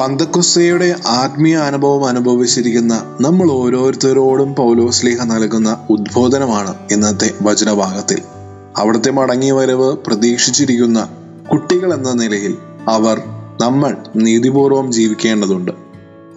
പന്തക്കുസ്തയുടെ ആത്മീയ അനുഭവം അനുഭവിച്ചിരിക്കുന്ന നമ്മൾ ഓരോരുത്തരോടും പൗലോസ്ലിഹ നൽകുന്ന ഉദ്ബോധനമാണ് ഇന്നത്തെ വചനഭാഗത്തിൽ. അവിടുത്തെ മടങ്ങിയ വരവ് പ്രതീക്ഷിച്ചിരിക്കുന്ന കുട്ടികൾ എന്ന നിലയിൽ അവർ നമ്മൾ നീതിപൂർവം ജീവിക്കേണ്ടതുണ്ട്.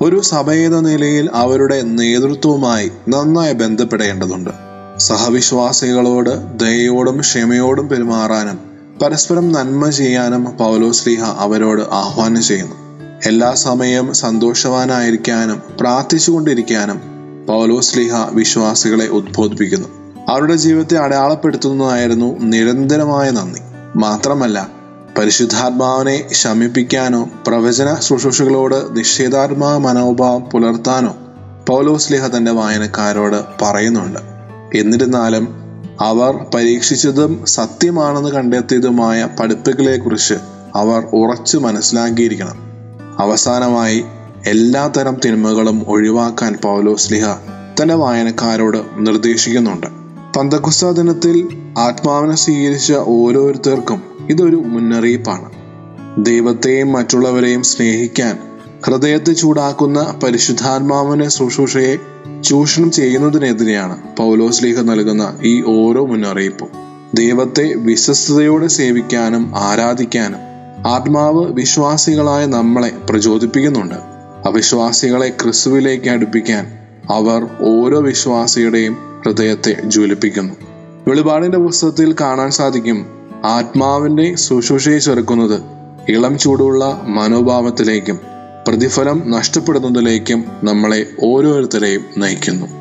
ഒരു സഭയെന്ന നിലയിൽ അവരുടെ നേതൃത്വവുമായി നന്നായി ബന്ധപ്പെടേണ്ടതുണ്ട്. സഹവിശ്വാസികളോട് ദയയോടും ക്ഷമയോടും പെരുമാറാനും പരസ്പരം നന്മ ചെയ്യാനും പൗലോസ്ലിഹ അവരോട് ആഹ്വാനം ചെയ്യുന്നു. എല്ലാ സമയം സന്തോഷവാനായിരിക്കാനും പ്രാർത്ഥിച്ചുകൊണ്ടിരിക്കാനും പൗലോ സ്ലിഹ വിശ്വാസികളെ ഉദ്ബോധിപ്പിക്കുന്നു. അവരുടെ ജീവിതത്തെ അടയാളപ്പെടുത്തുന്നതായിരുന്നു നിരന്തരമായ നന്ദി. മാത്രമല്ല പരിശുദ്ധാത്മാവിനെ ശമിപ്പിക്കാനോ പ്രവചന ശുശ്രൂഷകളോട് നിഷേധാത്മാ മനോഭാവം പുലർത്താനോ പൗലോസ്ലിഹ തന്റെ വായനക്കാരോട് പറയുന്നുണ്ട്. എന്നിരുന്നാലും അവർ പരീക്ഷിച്ചതും സത്യമാണെന്ന് കണ്ടെത്തിയതുമായ പഠിപ്പുകളെക്കുറിച്ച് അവർ ഉറച്ചു മനസ്സിലാക്കിയിരിക്കണം. അവസാനമായി എല്ലാത്തരം തിന്മകളും ഒഴിവാക്കാൻ പൗലോസ്ലിഹ തന്റെ വായനക്കാരോട് നിർദ്ദേശിക്കുന്നുണ്ട്. പന്തക്കുസ്ത ദിനത്തിൽ ആത്മാവിനെ സ്വീകരിച്ച ഓരോരുത്തർക്കും ഇതൊരു മുന്നറിയിപ്പാണ്. ദൈവത്തെയും മറ്റുള്ളവരെയും സ്നേഹിക്കാൻ ഹൃദയത്തെ ചൂടാക്കുന്ന പരിശുദ്ധാത്മാവിനെ ശുശ്രൂഷയെ ചൂഷണം ചെയ്യുന്നതിനെതിരെയാണ് പൗലോസ്ലീഹ നൽകുന്ന ഈ ഓരോ മുന്നറിയിപ്പും. ദൈവത്തെ വിശ്വസ്തയോടെ സേവിക്കാനും ആരാധിക്കാനും ആത്മാവ് വിശ്വാസികളായ നമ്മളെ പ്രചോദിപ്പിക്കുന്നുണ്ട്. അവിശ്വാസികളെ ക്രിസ്തുവിലേക്ക് അടുപ്പിക്കാൻ അവർ ഓരോ വിശ്വാസിയുടെയും ഹൃദയത്തെ ജ്വലിപ്പിക്കുന്നു. വെളിപാടിന്റെ പുസ്തകത്തിൽ കാണാൻ സാധിക്കും ആത്മാവിന്റെ ശുശ്രൂഷയെ ചെറുക്കുന്നത് ഇളം ചൂടുള്ള മനോഭാവത്തിലേക്കും പ്രതിഫലം നഷ്ടപ്പെടുന്നതിലേക്കും നമ്മളെ ഓരോരുത്തരെയും നയിക്കുന്നു.